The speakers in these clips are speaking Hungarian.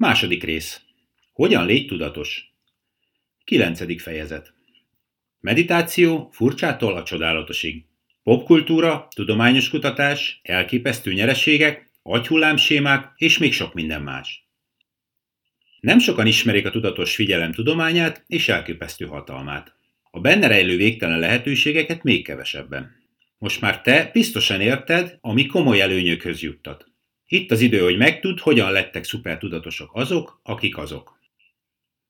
Második rész. Hogyan légy tudatos? Kilencedik fejezet. Meditáció furcsától a csodálatosig. Popkultúra, tudományos kutatás, elképesztő nyereségek, agyhullámsémák és még sok minden más. Nem sokan ismerik a tudatos figyelem tudományát és elképesztő hatalmát. A benne rejlő végtelen lehetőségeket még kevesebben. Most már te biztosan érted, ami komoly előnyökhöz juttat. Itt az idő, hogy megtudd, hogyan lettek szupertudatosok azok, akik azok.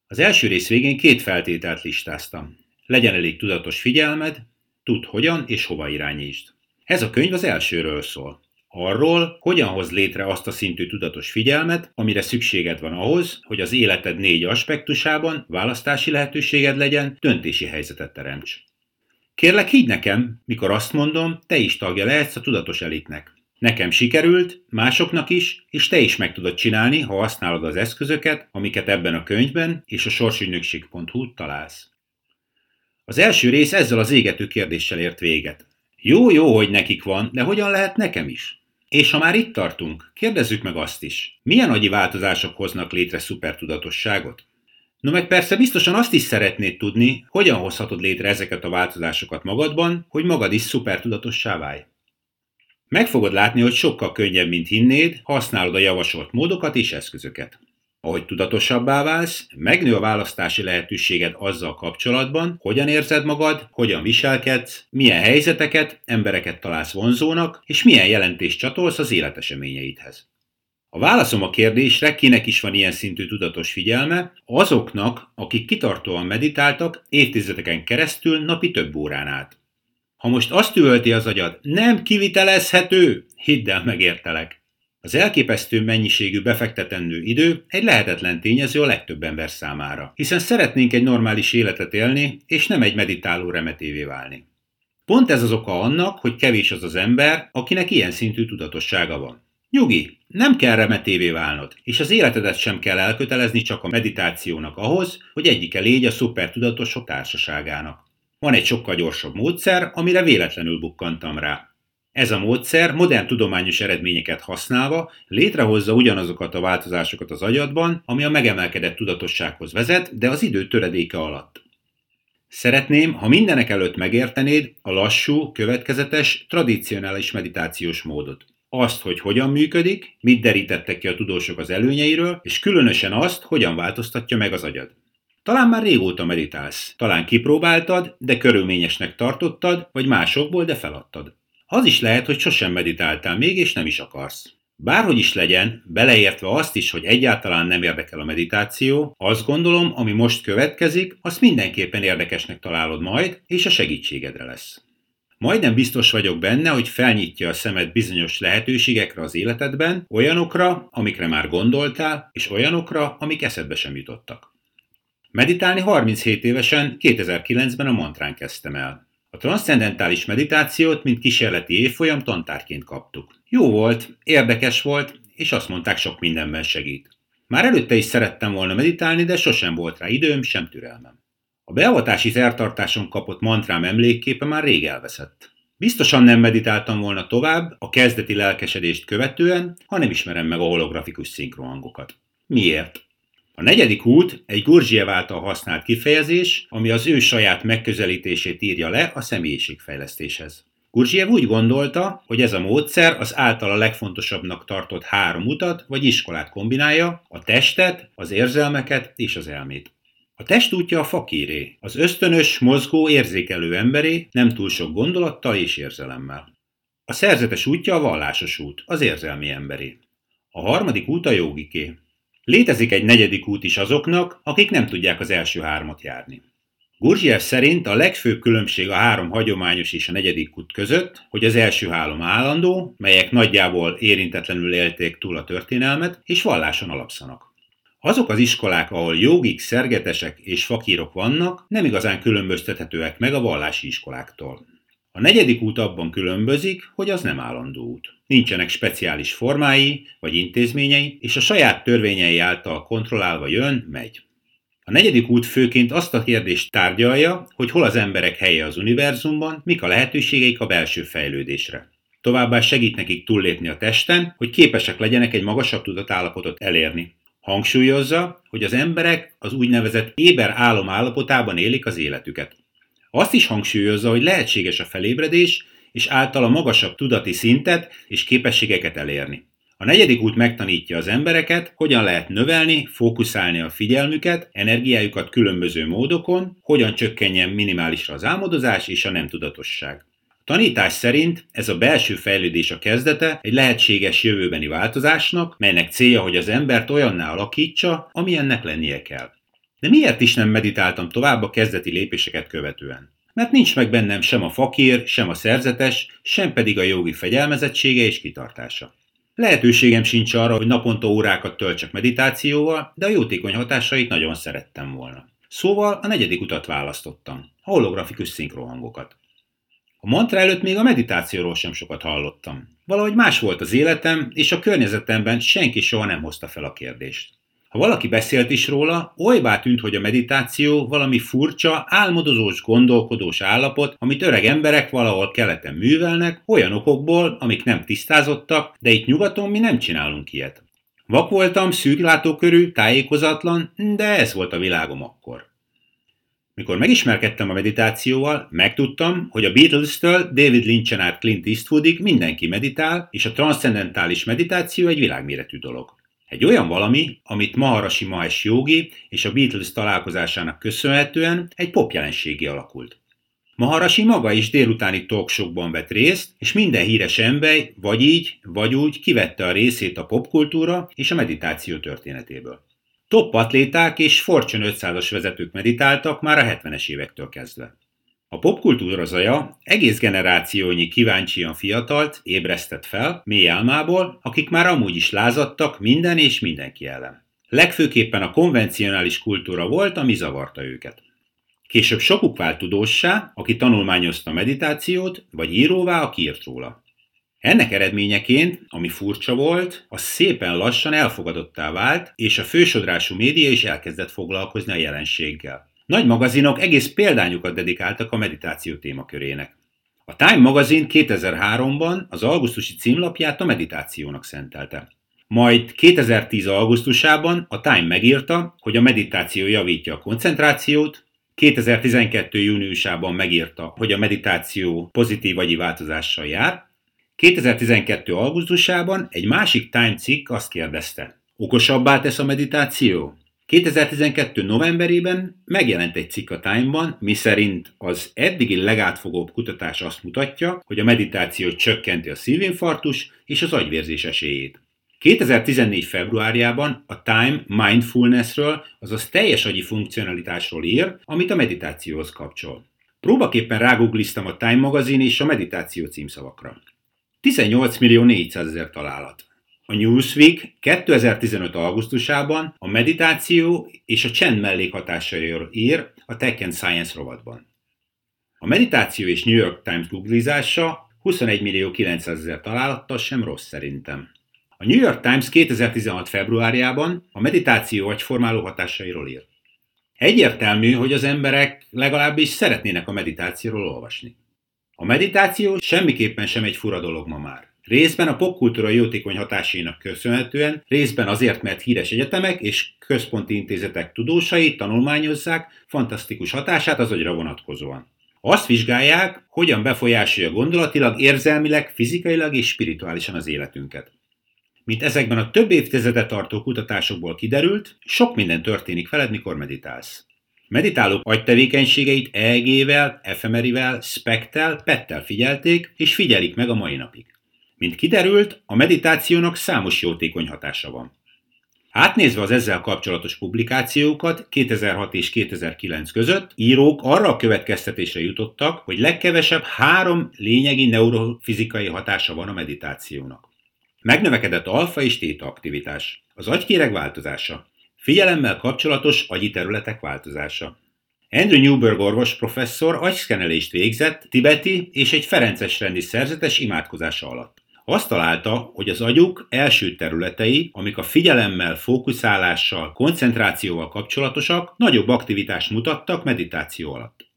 Az első rész végén két feltételt listáztam. Legyen elég tudatos figyelmed, tudd hogyan és hova irányítsd. Ez a könyv az elsőről szól. Arról, hogyan hoz létre azt a szintű tudatos figyelmet, amire szükséged van ahhoz, hogy az életed négy aspektusában választási lehetőséged legyen, döntési helyzetet teremts. Kérlek, higgy nekem, mikor azt mondom, te is tagja lehetsz a tudatos elitnek. Nekem sikerült, másoknak is, és te is meg tudod csinálni, ha használod az eszközöket, amiket ebben a könyvben és a sorsügynökség.hu találsz. Az első rész ezzel az égető kérdéssel ért véget. Jó, jó, hogy nekik van, de hogyan lehet nekem is? És ha már itt tartunk, kérdezzük meg azt is. Milyen agyi változások hoznak létre szupertudatosságot? No meg persze biztosan azt is szeretnéd tudni, hogyan hozhatod létre ezeket a változásokat magadban, hogy magad is szupertudatossá válj. Meg fogod látni, hogy sokkal könnyebb, mint hinnéd, használod a javasolt módokat és eszközöket. Ahogy tudatosabbá válsz, megnő a választási lehetőséged azzal kapcsolatban, hogyan érzed magad, hogyan viselkedsz, milyen helyzeteket, embereket találsz vonzónak, és milyen jelentést csatolsz az életeseményeidhez. A válaszom a kérdésre, kinek is van ilyen szintű tudatos figyelme, azoknak, akik kitartóan meditáltak évtizedeken keresztül napi több órán át. Ha most azt üvölti az agyad, nem kivitelezhető, hidd el, megértelek. Az elképesztő mennyiségű befektetendő idő egy lehetetlen tényező a legtöbb ember számára, hiszen szeretnénk egy normális életet élni, és nem egy meditáló remetévé válni. Pont ez az oka annak, hogy kevés az az ember, akinek ilyen szintű tudatossága van. Nyugi, nem kell remetévé válnod, és az életedet sem kell elkötelezni csak a meditációnak ahhoz, hogy egyike légy a szupertudatosok társaságának. Van egy sokkal gyorsabb módszer, amire véletlenül bukkantam rá. Ez a módszer modern tudományos eredményeket használva létrehozza ugyanazokat a változásokat az agyadban, ami a megemelkedett tudatossághoz vezet, de az idő töredéke alatt. Szeretném, ha mindenek előtt megértenéd a lassú, következetes, tradicionális meditációs módot. Azt, hogy hogyan működik, mit derítettek ki a tudósok az előnyeiről, és különösen azt, hogyan változtatja meg az agyad. Talán már régóta meditálsz, talán kipróbáltad, de körülményesnek tartottad, vagy másokból, de feladtad. Az is lehet, hogy sosem meditáltál még, és nem is akarsz. Bárhogy is legyen, beleértve azt is, hogy egyáltalán nem érdekel a meditáció, azt gondolom, ami most következik, azt mindenképpen érdekesnek találod majd, és a segítségedre lesz. Majdnem biztos vagyok benne, hogy felnyitja a szemed bizonyos lehetőségekre az életedben, olyanokra, amikre már gondoltál, és olyanokra, amik eszedbe sem jutottak. Meditálni 37 évesen 2009-ben a mantrán kezdtem el. A transzcendentális meditációt, mint kísérleti évfolyam tantárként kaptuk. Jó volt, érdekes volt, és azt mondták, sok mindenben segít. Már előtte is szerettem volna meditálni, de sosem volt rá időm, sem türelmem. A beavatási szertartáson kapott mantrám emlékképe már rég elveszett. Biztosan nem meditáltam volna tovább a kezdeti lelkesedést követően, ha nem ismerem meg a holografikus szinkrohangokat. Miért? A negyedik út egy Gurdjieff által használt kifejezés, ami az ő saját megközelítését írja le a személyiségfejlesztéshez. Gurdjieff úgy gondolta, hogy ez a módszer az általa legfontosabbnak tartott három utat vagy iskolát kombinálja, a testet, az érzelmeket és az elmét. A test útja a fakíré, az ösztönös, mozgó, érzékelő emberé, nem túl sok gondolattal és érzelemmel. A szerzetes útja a vallásos út, az érzelmi emberé. A harmadik út a jogiké, Létezik egy negyedik út is azoknak, akik nem tudják az első hármat járni. Gurdjieff szerint a legfőbb különbség a három hagyományos és a negyedik út között, hogy az első három állandó, melyek nagyjából érintetlenül élték túl a történelmet, és valláson alapszanak. Azok az iskolák, ahol jogik, szergetesek és fakírok vannak, nem igazán különböztethetőek meg a vallási iskoláktól. A negyedik út abban különbözik, hogy az nem állandó út. Nincsenek speciális formái vagy intézményei, és a saját törvényei által kontrollálva jön, megy. A negyedik út főként azt a kérdést tárgyalja, hogy hol az emberek helye az univerzumban, mik a lehetőségeik a belső fejlődésre. Továbbá segít nekik túllépni a testen, hogy képesek legyenek egy magasabb tudatállapotot elérni. Hangsúlyozza, hogy az emberek az úgynevezett éber álom állapotában élik az életüket. Azt is hangsúlyozza, hogy lehetséges a felébredés, és általa magasabb tudati szintet és képességeket elérni. A negyedik út megtanítja az embereket, hogyan lehet növelni, fókuszálni a figyelmüket, energiájukat különböző módokon, hogyan csökkenjen minimálisra az álmodozás és a nem tudatosság. Tanítás szerint ez a belső fejlődés a kezdete egy lehetséges jövőbeni változásnak, melynek célja, hogy az embert olyanná alakítsa, amilyennek lennie kell. De miért is nem meditáltam tovább a kezdeti lépéseket követően? Mert nincs meg bennem sem a fakír, sem a szerzetes, sem pedig a jogi fegyelmezettsége és kitartása. Lehetőségem sincs arra, hogy naponta órákat töltsek meditációval, de a jótékony hatásait nagyon szerettem volna. Szóval a negyedik utat választottam, a holografikus szinkrohangokat. A mantra előtt még a meditációról sem sokat hallottam. Valahogy más volt az életem, és a környezetemben senki soha nem hozta fel a kérdést. Ha valaki beszélt is róla, olybá tűnt, hogy a meditáció valami furcsa, álmodozós, gondolkodós állapot, amit öreg emberek valahol keleten művelnek, olyan okokból, amik nem tisztázottak, de itt nyugaton mi nem csinálunk ilyet. Vak voltam, szűklátókörű, tájékozatlan, de ez volt a világom akkor. Mikor megismerkedtem a meditációval, megtudtam, hogy a Beatles-től David Lynchen át Clint Eastwoodig mindenki meditál, és a transzcendentális meditáció egy világméretű dolog. Egy olyan valami, amit Maharashi Mahesh Yogi és a Beatles találkozásának köszönhetően egy pop jelenségi alakult. Maharashi maga is délutáni talksokban vett részt, és minden híres ember vagy így, vagy úgy kivette a részét a popkultúra és a meditáció történetéből. Top atléták és Fortune 500-as vezetők meditáltak már a 70-es évektől kezdve. A popkultúra zaja egész generációnyi kíváncsian fiatalt ébresztett fel mély álmából, akik már amúgy is lázadtak minden és mindenki ellen. Legfőképpen a konvencionális kultúra volt, ami zavarta őket. Később sokuk vált tudóssá, aki tanulmányozta a meditációt, vagy íróvá, aki írt róla. Ennek eredményeként, ami furcsa volt, az szépen lassan elfogadottá vált, és a fősodrású média is elkezdett foglalkozni a jelenséggel. Nagy magazinok egész példányokat dedikáltak a meditáció témakörének. A Time magazin 2003-ban az augusztusi címlapját a meditációnak szentelte. Majd 2010. augusztusában a Time megírta, hogy a meditáció javítja a koncentrációt, 2012. júniusában megírta, hogy a meditáció pozitív agyi változással jár, 2012. augusztusában egy másik Time cikk azt kérdezte, okosabbá tesz a meditáció? 2012. novemberében megjelent egy cikk a Time-ban, miszerint az eddigi legátfogóbb kutatás azt mutatja, hogy a meditáció csökkenti a szívinfarktus és az agyvérzés esélyét. 2014. februárjában a Time mindfulnessről, azaz teljes agyi funkcionalitásról ír, amit a meditációhoz kapcsol. Próbaképpen rágugliztam a Time magazin és a meditáció címszavakra. 18 millió 400 ezer találat. A Newsweek 2015. augusztusában a meditáció és a csend mellékhatásairól ír a Tech and Science rovatban. A meditáció és New York Times googlizása 21 millió 900 ezer találattal sem rossz szerintem. A New York Times 2016. februárjában a meditáció agyformáló hatásairól ír. Egyértelmű, hogy az emberek legalábbis szeretnének a meditációról olvasni. A meditáció semmiképpen sem egy fura dolog ma már. Részben a popkultúra jótékony hatásainak köszönhetően, részben azért, mert híres egyetemek és központi intézetek tudósai tanulmányozzák fantasztikus hatását az agyra vonatkozóan. Azt vizsgálják, hogyan befolyásolja gondolatilag, érzelmileg, fizikailag és spirituálisan az életünket. Mint ezekben a több évtizedet tartó kutatásokból kiderült, sok minden történik veled, mikor meditálsz. Meditálók agytevékenységeit EEG-vel, efemerivel, spektel, pettel figyelték, és figyelik meg a mai napig. Mint kiderült, a meditációnak számos jótékony hatása van. Átnézve az ezzel kapcsolatos publikációkat 2006 és 2009 között, írók arra a következtetésre jutottak, hogy legkevesebb három lényegi neurofizikai hatása van a meditációnak. Megnövekedett alfa és téta aktivitás, az agykéreg változása, figyelemmel kapcsolatos agyi területek változása. Andrew Newberg orvos professzor agyszkenelést végzett tibeti és egy ferences rendi szerzetes imádkozása alatt. Azt találta, hogy az agyuk első területei, amik a figyelemmel, fókuszálással, koncentrációval kapcsolatosak, nagyobb aktivitást mutattak meditáció alatt.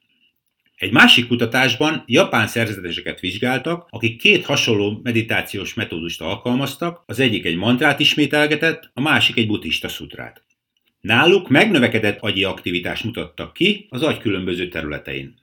Egy másik kutatásban japán szerzeteseket vizsgáltak, akik két hasonló meditációs metódust alkalmaztak, az egyik egy mantrát ismételgetett, a másik egy buddhista szutrát. Náluk megnövekedett agyi aktivitás mutattak ki az agy különböző területein.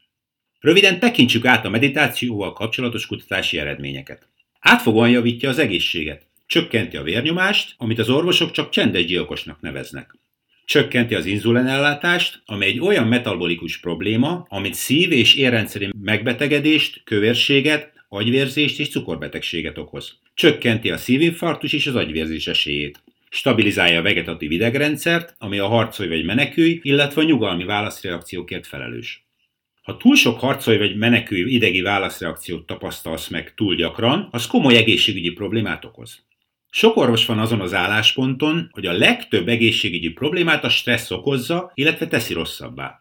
Röviden tekintsük át a meditációval kapcsolatos kutatási eredményeket. Átfogóan javítja az egészséget, csökkenti a vérnyomást, amit az orvosok csak csendes gyilkosnak neveznek. Csökkenti az inzulinellátást, ami egy olyan metabolikus probléma, amit szív- és érrendszeri megbetegedést, kövérséget, agyvérzést és cukorbetegséget okoz. Csökkenti a szívinfarktus és az agyvérzés esélyét. Stabilizálja a vegetatív idegrendszert, ami a harcolj vagy menekülj, illetve a nyugalmi válaszreakciókért felelős. Ha túl sok harcolj vagy menekülj idegi válaszreakciót tapasztalsz meg túl gyakran, az komoly egészségügyi problémát okoz. Sok orvos van azon az állásponton, hogy a legtöbb egészségügyi problémát a stressz okozza, illetve teszi rosszabbá.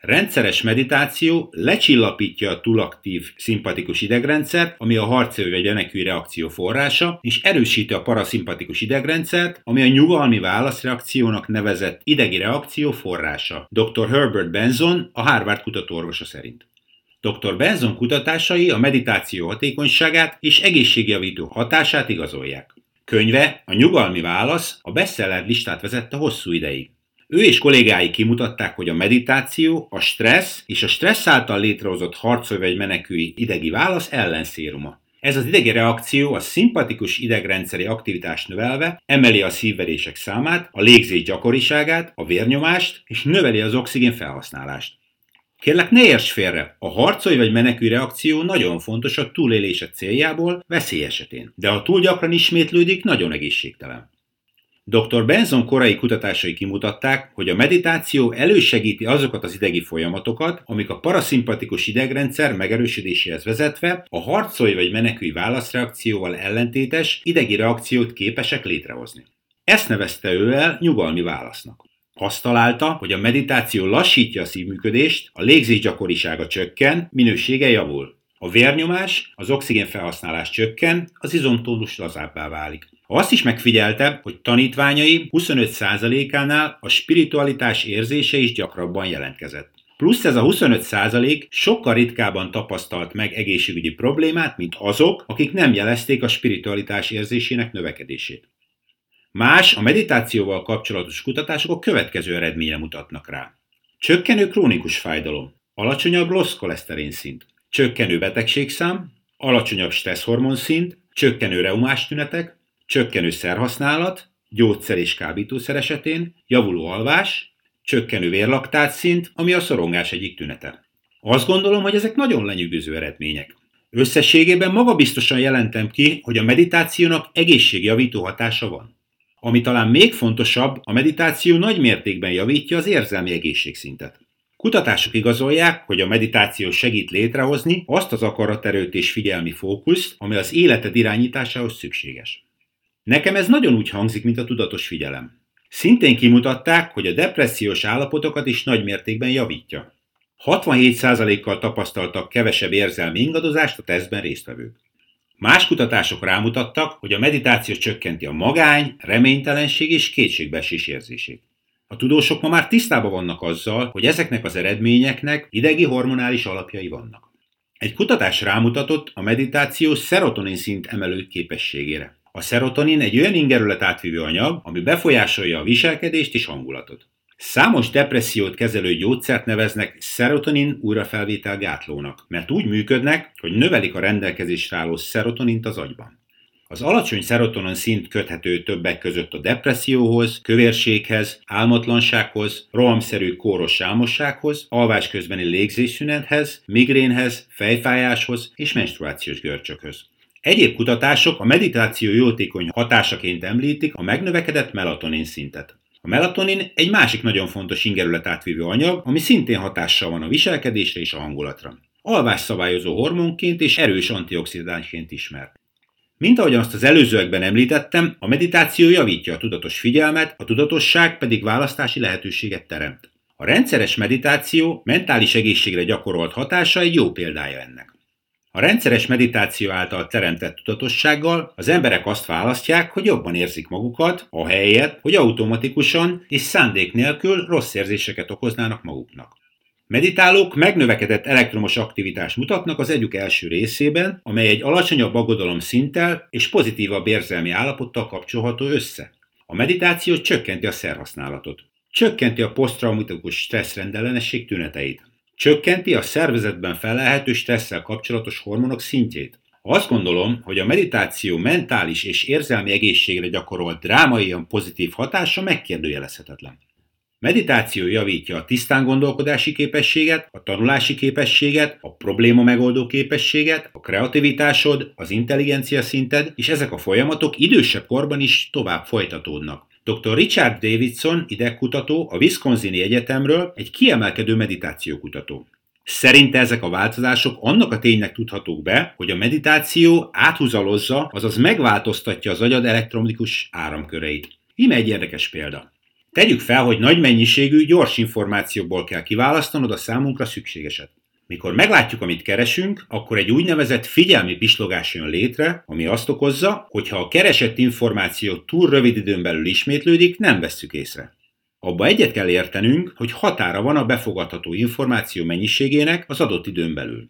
Rendszeres meditáció lecsillapítja a túlaktív szimpatikus idegrendszert, ami a harcoló vagy menekülő reakció forrása, és erősíti a paraszimpatikus idegrendszert, ami a nyugalmi válaszreakciónak nevezett idegi reakció forrása. Dr. Herbert Benson, a Harvard kutatóorvosa szerint. Dr. Benson kutatásai a meditáció hatékonyságát és egészségjavító hatását igazolják. Könyve, a nyugalmi válasz a bestseller listát vezette hosszú ideig. Ő és kollégái kimutatták, hogy a meditáció, a stressz és a stressz által létrehozott harcolj vagy menekülj idegi válasz ellenszéruma. Ez az idegi reakció a szimpatikus idegrendszeri aktivitást növelve emeli a szívverések számát, a légzés gyakoriságát, a vérnyomást és növeli az oxigén felhasználást. Kérlek, ne érts félre! A harcolj vagy menekülj reakció nagyon fontos a túlélése céljából, veszély esetén, de ha túl gyakran ismétlődik, nagyon egészségtelen. Dr. Benson korai kutatásai kimutatták, hogy a meditáció elősegíti azokat az idegi folyamatokat, amik a paraszimpatikus idegrendszer megerősödéséhez vezetve a harcolj vagy menekülj válaszreakcióval ellentétes idegi reakciót képesek létrehozni. Ezt nevezte ő el nyugalmi válasznak. Azt találta, hogy a meditáció lassítja a szívműködést, a légzés gyakorisága csökken, minősége javul. A vérnyomás, az oxigén felhasználás csökken, az izomtónus lazábbá válik. Azt is megfigyelte, hogy tanítványai 25%-ánál a spiritualitás érzése is gyakrabban jelentkezett. Plusz ez a 25% sokkal ritkábban tapasztalt meg egészségügyi problémát, mint azok, akik nem jelezték a spiritualitás érzésének növekedését. Más, a meditációval kapcsolatos kutatások a következő eredményre mutatnak rá. Csökkenő krónikus fájdalom, alacsonyabb rossz koleszterin szint, csökkenő betegségszám, alacsonyabb stresszhormon szint, csökkenő reumás tünetek, csökkenő szerhasználat, gyógyszer és kábítószer esetén, javuló alvás, csökkenő vérlaktát szint, ami a szorongás egyik tünete. Azt gondolom, hogy ezek nagyon lenyűgöző eredmények. Összességében magabiztosan jelentem ki, hogy a meditációnak egészségjavító hatása van. Ami talán még fontosabb, a meditáció nagy mértékben javítja az érzelmi egészségszintet. Kutatások igazolják, hogy a meditáció segít létrehozni azt az akaraterőt és figyelmi fókuszt, ami az életed irányításához szükséges. Nekem ez nagyon úgy hangzik, mint a tudatos figyelem. Szintén kimutatták, hogy a depressziós állapotokat is nagy mértékben javítja. 67%-kal tapasztaltak kevesebb érzelmi ingadozást a tesztben résztvevők. Más kutatások rámutattak, hogy a meditáció csökkenti a magány, reménytelenség és kétségbeesés érzését. A tudósok ma már tisztában vannak azzal, hogy ezeknek az eredményeknek idegi hormonális alapjai vannak. Egy kutatás rámutatott a meditáció szerotonin szint emelő képességére. A szerotonin egy olyan ingerület átvívő anyag, ami befolyásolja a viselkedést és hangulatot. Számos depressziót kezelő gyógyszert neveznek szerotonin újrafelvétel gátlónak, mert úgy működnek, hogy növelik a rendelkezésre álló szerotonint az agyban. Az alacsony szerotonin szint köthető többek között a depresszióhoz, kövérséghez, álmatlansághoz, rohamszerű kóros álmossághoz, alvás közbeni légzésszünethez, migrénhez, fejfájáshoz és menstruációs görcsökhöz. Egyéb kutatások a meditáció jótékony hatásaként említik a megnövekedett melatonin szintet. A melatonin egy másik nagyon fontos ingerület átvívő anyag, ami szintén hatással van a viselkedésre és a hangulatra. Alvás szabályozó hormonként és erős antioxidánsként ismert. Mint ahogyan azt az előzőekben említettem, a meditáció javítja a tudatos figyelmet, a tudatosság pedig választási lehetőséget teremt. A rendszeres meditáció mentális egészségre gyakorolt hatása egy jó példája ennek. A rendszeres meditáció által teremtett tudatossággal az emberek azt választják, hogy jobban érzik magukat, a helyet, hogy automatikusan és szándék nélkül rossz érzéseket okoznának maguknak. Meditálók megnövekedett elektromos aktivitást mutatnak az együk első részében, amely egy alacsonyabb aggodalom szinttel és pozitívabb érzelmi állapottal kapcsolható össze. A meditáció csökkenti a szerhasználatot. Csökkenti a posztraumatikus stresszrendellenesség tüneteit. Csökkenti a szervezetben felelhető stresszel kapcsolatos hormonok szintjét. Azt gondolom, hogy a meditáció mentális és érzelmi egészségre gyakorolt drámaian pozitív hatása megkérdőjelezhetetlen. Meditáció javítja a tisztán gondolkodási képességet, a tanulási képességet, a probléma megoldó képességet, a kreativitásod, az intelligencia szinted, és ezek a folyamatok idősebb korban is tovább folytatódnak. Dr. Richard Davidson, idegkutató, a Wisconsini Egyetemről egy kiemelkedő meditációkutató. Szerinte ezek a változások annak a ténynek tudhatók be, hogy a meditáció áthúzalozza, azaz megváltoztatja az agyad elektronikus áramköreit. Íme egy érdekes példa. Tegyük fel, hogy nagy mennyiségű, gyors információból kell kiválasztanod a számunkra szükségeset. Mikor meglátjuk, amit keresünk, akkor egy úgynevezett figyelmi pislogás jön létre, ami azt okozza, hogy ha a keresett információ túl rövid időn belül ismétlődik, nem vesszük észre. Abba egyet kell értenünk, hogy határa van a befogadható információ mennyiségének az adott időn belül.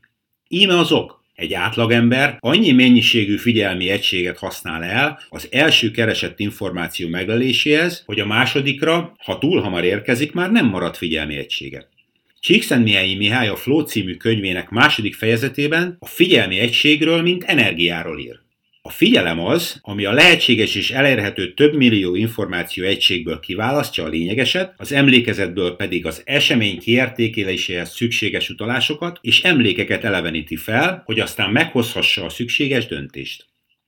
Íme az ok. Egy átlagember annyi mennyiségű figyelmi egységet használ el az első keresett információ megleléséhez, hogy a másodikra, ha túl hamar érkezik, már nem marad figyelmi egysége. Csíkszentmihelyi Mihály a Flow című könyvének második fejezetében a figyelmi egységről, mint energiáról ír. A figyelem az, ami a lehetséges és elérhető több millió információ egységből kiválasztja a lényegeset, az emlékezetből pedig az esemény kiértékeléséhez szükséges utalásokat és emlékeket eleveníti fel, hogy aztán meghozhassa a szükséges döntést.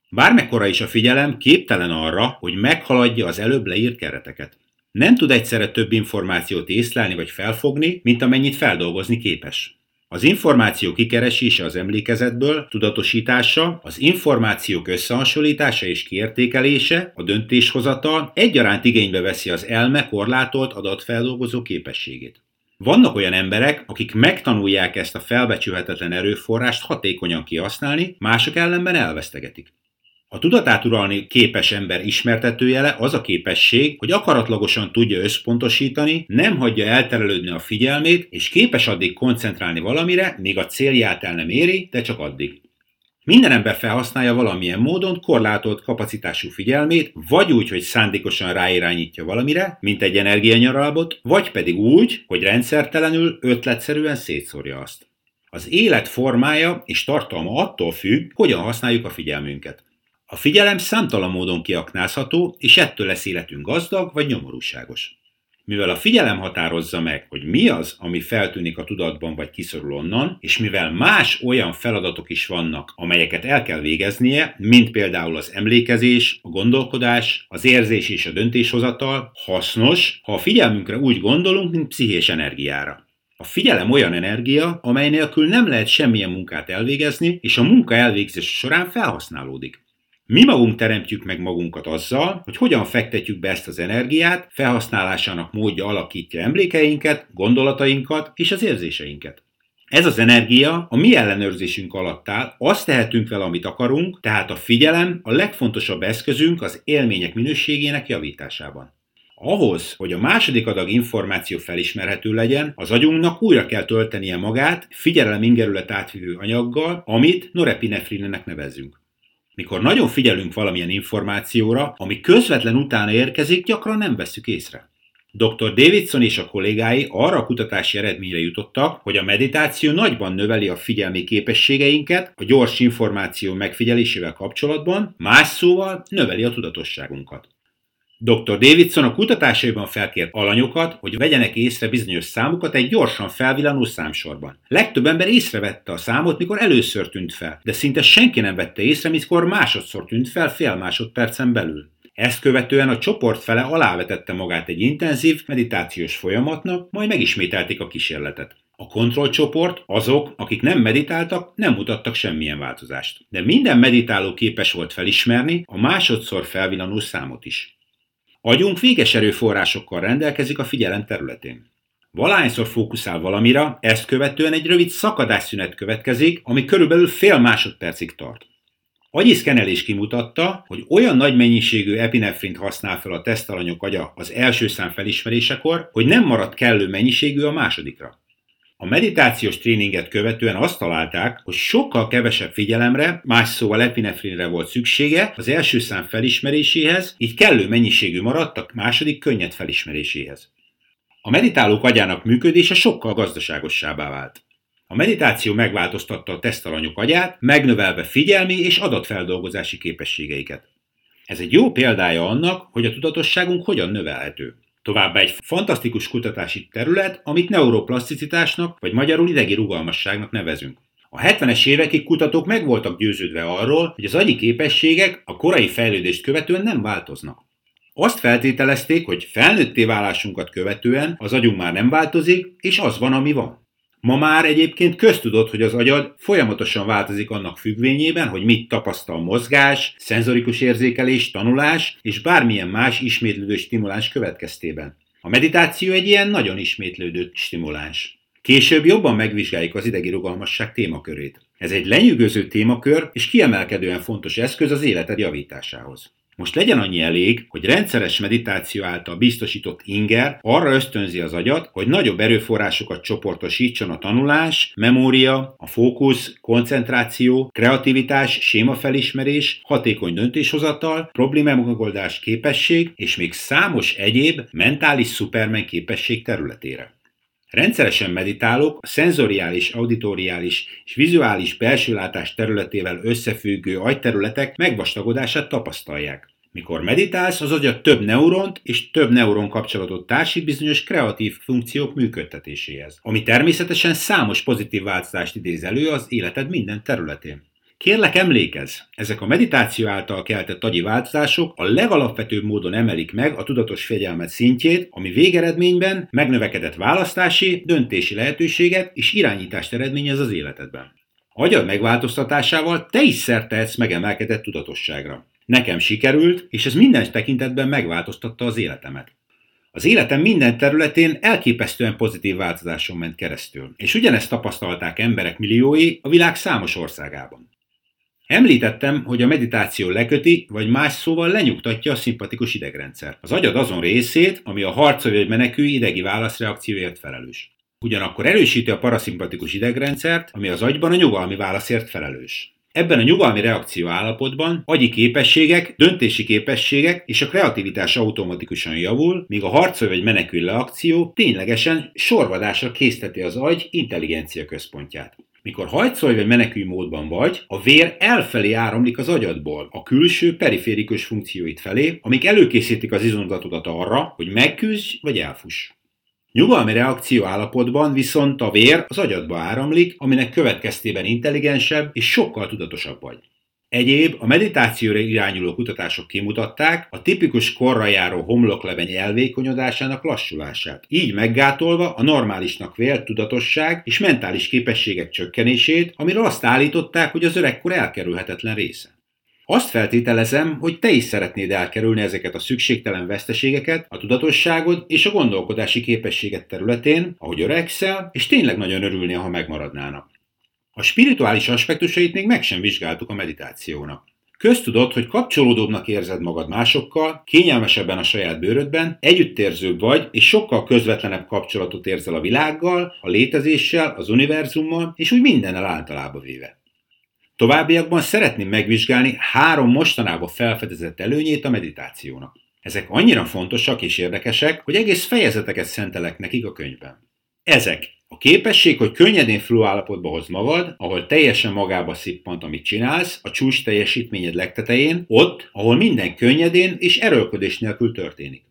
Bármekkora is a figyelem, képtelen arra, hogy meghaladja az előbb leírt kereteket. Nem tud egyszerre több információt észlelni vagy felfogni, mint amennyit feldolgozni képes. Az információ kikeresése az emlékezetből, tudatosítása, az információk összehasonlítása és kiértékelése, a döntéshozatal egyaránt igénybe veszi az elme korlátolt adatfeldolgozó képességét. Vannak olyan emberek, akik megtanulják ezt a felbecsülhetetlen erőforrást hatékonyan kihasználni, mások ellenben elvesztegetik. A tudatát uralni képes ember ismertetőjele az a képesség, hogy akaratlagosan tudja összpontosítani, nem hagyja elterelődni a figyelmét, és képes addig koncentrálni valamire, míg a célját el nem éri, de csak addig. Minden ember felhasználja valamilyen módon korlátolt kapacitású figyelmét, vagy úgy, hogy szándékosan ráirányítja valamire, mint egy energianyaralbot, vagy pedig úgy, hogy rendszertelenül, ötletszerűen szétszórja azt. Az élet formája és tartalma attól függ, hogyan használjuk a figyelmünket. A figyelem számtalan módon kiaknázható, és ettől lesz életünk gazdag vagy nyomorúságos. Mivel a figyelem határozza meg, hogy mi az, ami feltűnik a tudatban vagy kiszorul onnan, és mivel más olyan feladatok is vannak, amelyeket el kell végeznie, mint például az emlékezés, a gondolkodás, az érzés és a döntéshozatal, hasznos, ha a figyelmünkre úgy gondolunk, mint pszichés energiára. A figyelem olyan energia, amely nélkül nem lehet semmilyen munkát elvégezni, és a munka elvégzése során felhasználódik. Mi magunk teremtjük meg magunkat azzal, hogy hogyan fektetjük be ezt az energiát, felhasználásának módja alakítja emlékeinket, gondolatainkat és az érzéseinket. Ez az energia a mi ellenőrzésünk alatt áll, azt tehetünk vele, amit akarunk, tehát a figyelem a legfontosabb eszközünk az élmények minőségének javításában. Ahhoz, hogy a második adag információ felismerhető legyen, az agyunknak újra kell töltenie magát figyelem ingerület átvívő anyaggal, amit norepinefrinenek nevezünk. Mikor nagyon figyelünk valamilyen információra, ami közvetlen utána érkezik, gyakran nem vesszük észre. Dr. Davidson és a kollégái arra a kutatási eredményre jutottak, hogy a meditáció nagyban növeli a figyelmi képességeinket a gyors információ megfigyelésével kapcsolatban, más szóval növeli a tudatosságunkat. Dr. Davidson a kutatásaiban felkért alanyokat, hogy vegyenek észre bizonyos számokat egy gyorsan felvillanó számsorban. Legtöbb ember észrevette a számot, mikor először tűnt fel, de szinte senki nem vette észre, mikor másodszor tűnt fel fél másodpercen belül. Ezt követően a csoport fele alávetette magát egy intenzív meditációs folyamatnak, majd megismételték a kísérletet. A kontrollcsoport, azok, akik nem meditáltak, nem mutattak semmilyen változást. De minden meditáló képes volt felismerni a másodszor felvillanó számot is. Agyunk véges erőforrásokkal rendelkezik a figyelem területén. Valahányszor fókuszál valamira, ezt követően egy rövid szakadásszünet következik, ami körülbelül fél másodpercig tart. Agyi szkenelés kimutatta, hogy olyan nagy mennyiségű epinefrint használ fel a tesztalanyok agya az első szám felismerésekor, hogy nem maradt kellő mennyiségű a másodikra. A meditációs tréninget követően azt találták, hogy sokkal kevesebb figyelemre, más szóval epinefrinre volt szüksége az első szám felismeréséhez, így kellő mennyiségű maradt a második könnyed felismeréséhez. A meditálók agyának működése sokkal gazdaságosabbá vált. A meditáció megváltoztatta a tesztalanyok agyát, megnövelve figyelmi és adatfeldolgozási képességeiket. Ez egy jó példája annak, hogy a tudatosságunk hogyan növelhető. Továbbá egy fantasztikus kutatási terület, amit neuroplaszticitásnak, vagy magyarul idegi rugalmasságnak nevezünk. A 70-es évekig kutatók meg voltak győződve arról, hogy az agyi képességek a korai fejlődést követően nem változnak. Azt feltételezték, hogy felnőtté válásunkat követően az agyunk már nem változik, és az van, ami van. Ma már egyébként köztudott, hogy az agyad folyamatosan változik annak függvényében, hogy mit tapasztal mozgás, szenzorikus érzékelés, tanulás és bármilyen más ismétlődő stimulás következtében. A meditáció egy ilyen nagyon ismétlődő stimuláns. Később jobban megvizsgáljuk az idegi rugalmasság témakörét. Ez egy lenyűgöző témakör és kiemelkedően fontos eszköz az életed javításához. Most legyen annyi elég, hogy rendszeres meditáció által biztosított inger arra ösztönzi az agyat, hogy nagyobb erőforrásokat csoportosítson a tanulás, memória, a fókusz, koncentráció, kreativitás, sémafelismerés, hatékony döntéshozatal, problémamegoldás képesség és még számos egyéb mentális szupermen képesség területére. Rendszeresen meditálók a szenzoriális, auditoriális és vizuális belsőlátás területével összefüggő agyterületek megvastagodását tapasztalják. Mikor meditálsz, az agyad több neuront és több neuron kapcsolatot társít bizonyos kreatív funkciók működtetéséhez, ami természetesen számos pozitív változást idéz elő az életed minden területén. Kérlek emlékezz, ezek a meditáció által keltett agyi változások a legalapvetőbb módon emelik meg a tudatos fegyelmet szintjét, ami végeredményben megnövekedett választási, döntési lehetőséget és irányítást eredményez az életedben. Agyad megváltoztatásával te is szert tehetsz megemelkedett tudatosságra. Nekem sikerült, és ez minden tekintetben megváltoztatta az életemet. Az életem minden területén elképesztően pozitív változáson ment keresztül, és ugyanezt tapasztalták emberek milliói a világ számos országában. Említettem, hogy a meditáció leköti, vagy más szóval lenyugtatja a szimpatikus idegrendszer. Az agyad azon részét, ami a harcolja vagy menekül idegi válaszreakcióért felelős. Ugyanakkor erősíti a paraszimpatikus idegrendszert, ami az agyban a nyugalmi válaszért felelős. Ebben a nyugalmi reakció állapotban agyi képességek, döntési képességek és a kreativitás automatikusan javul, míg a harcolj vagy menekül reakció ténylegesen sorvadásra készteti az agy intelligencia központját. Mikor hajtszolj vagy menekülj módban vagy, a vér elfelé áramlik az agyadból, a külső periférikus funkcióit felé, amik előkészítik az izomzatodat arra, hogy megküzdj vagy elfuss. Nyugalmi reakció állapotban viszont a vér az agyadba áramlik, aminek következtében intelligensebb és sokkal tudatosabb vagy. Egyéb a meditációra irányuló kutatások kimutatták a tipikus korra járó homlokleveny elvékonyodásának lassulását, így meggátolva a normálisnak vélt tudatosság és mentális képességek csökkenését, amiről azt állították, hogy az öregkor elkerülhetetlen része. Azt feltételezem, hogy te is szeretnéd elkerülni ezeket a szükségtelen veszteségeket a tudatosságod és a gondolkodási képességet területén, ahogy öregszel, és tényleg nagyon örülnél, ha megmaradnának. A spirituális aspektusait még meg sem vizsgáltuk a meditációnak. Köztudott, hogy kapcsolódóbbnak érzed magad másokkal, kényelmesebben a saját bőrödben, együttérzőbb vagy, és sokkal közvetlenebb kapcsolatot érzel a világgal, a létezéssel, az univerzummal, és úgy mindennel általába véve. Továbbiakban szeretném megvizsgálni három mostanában felfedezett előnyét a meditációnak. Ezek annyira fontosak és érdekesek, hogy egész fejezeteket szentelek nekik a könyvben. Ezek a képesség, hogy könnyedén flow állapotba hoz magad, ahol teljesen magába szippant, amit csinálsz, a csúcs teljesítményed legtetején, ott, ahol minden könnyedén és erőlködés nélkül történik.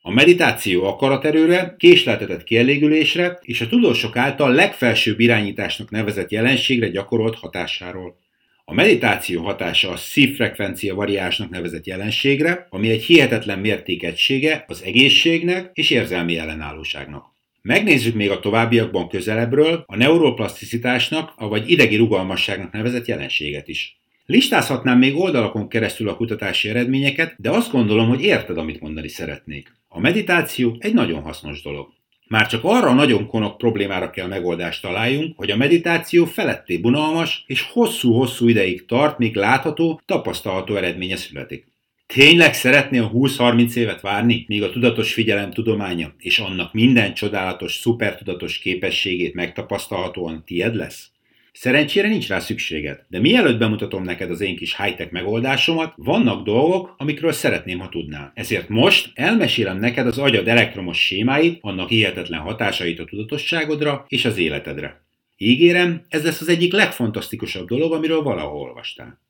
A meditáció akaraterőre, késleltetett kielégülésre és a tudósok által legfelsőbb irányításnak nevezett jelenségre gyakorolt hatásáról. A meditáció hatása a szívfrekvencia variásnak nevezett jelenségre, ami egy hihetetlen mértékegysége az egészségnek és érzelmi ellenállóságnak. Megnézzük még a továbbiakban közelebbről a neuroplaszticitásnak, avagy idegi rugalmasságnak nevezett jelenséget is. Listázhatnám még oldalakon keresztül a kutatási eredményeket, de azt gondolom, hogy érted, amit mondani szeretnék. A meditáció egy nagyon hasznos dolog. Már csak arra a nagyon konok problémára kell megoldást találjunk, hogy a meditáció feletté bunalmas és hosszú-hosszú ideig tart, míg látható, tapasztalható eredménye születik. Tényleg szeretnél 20-30 évet várni, míg a tudatos figyelem tudománya és annak minden csodálatos, szupertudatos képességét megtapasztalhatóan tied lesz? Szerencsére nincs rá szükséged, de mielőtt bemutatom neked az én kis high-tech megoldásomat, vannak dolgok, amikről szeretném, ha tudnál. Ezért most elmesélem neked az agyad elektromos sémáit, annak hihetetlen hatásait a tudatosságodra és az életedre. Ígérem, ez lesz az egyik legfantasztikusabb dolog, amiről valahol olvastál.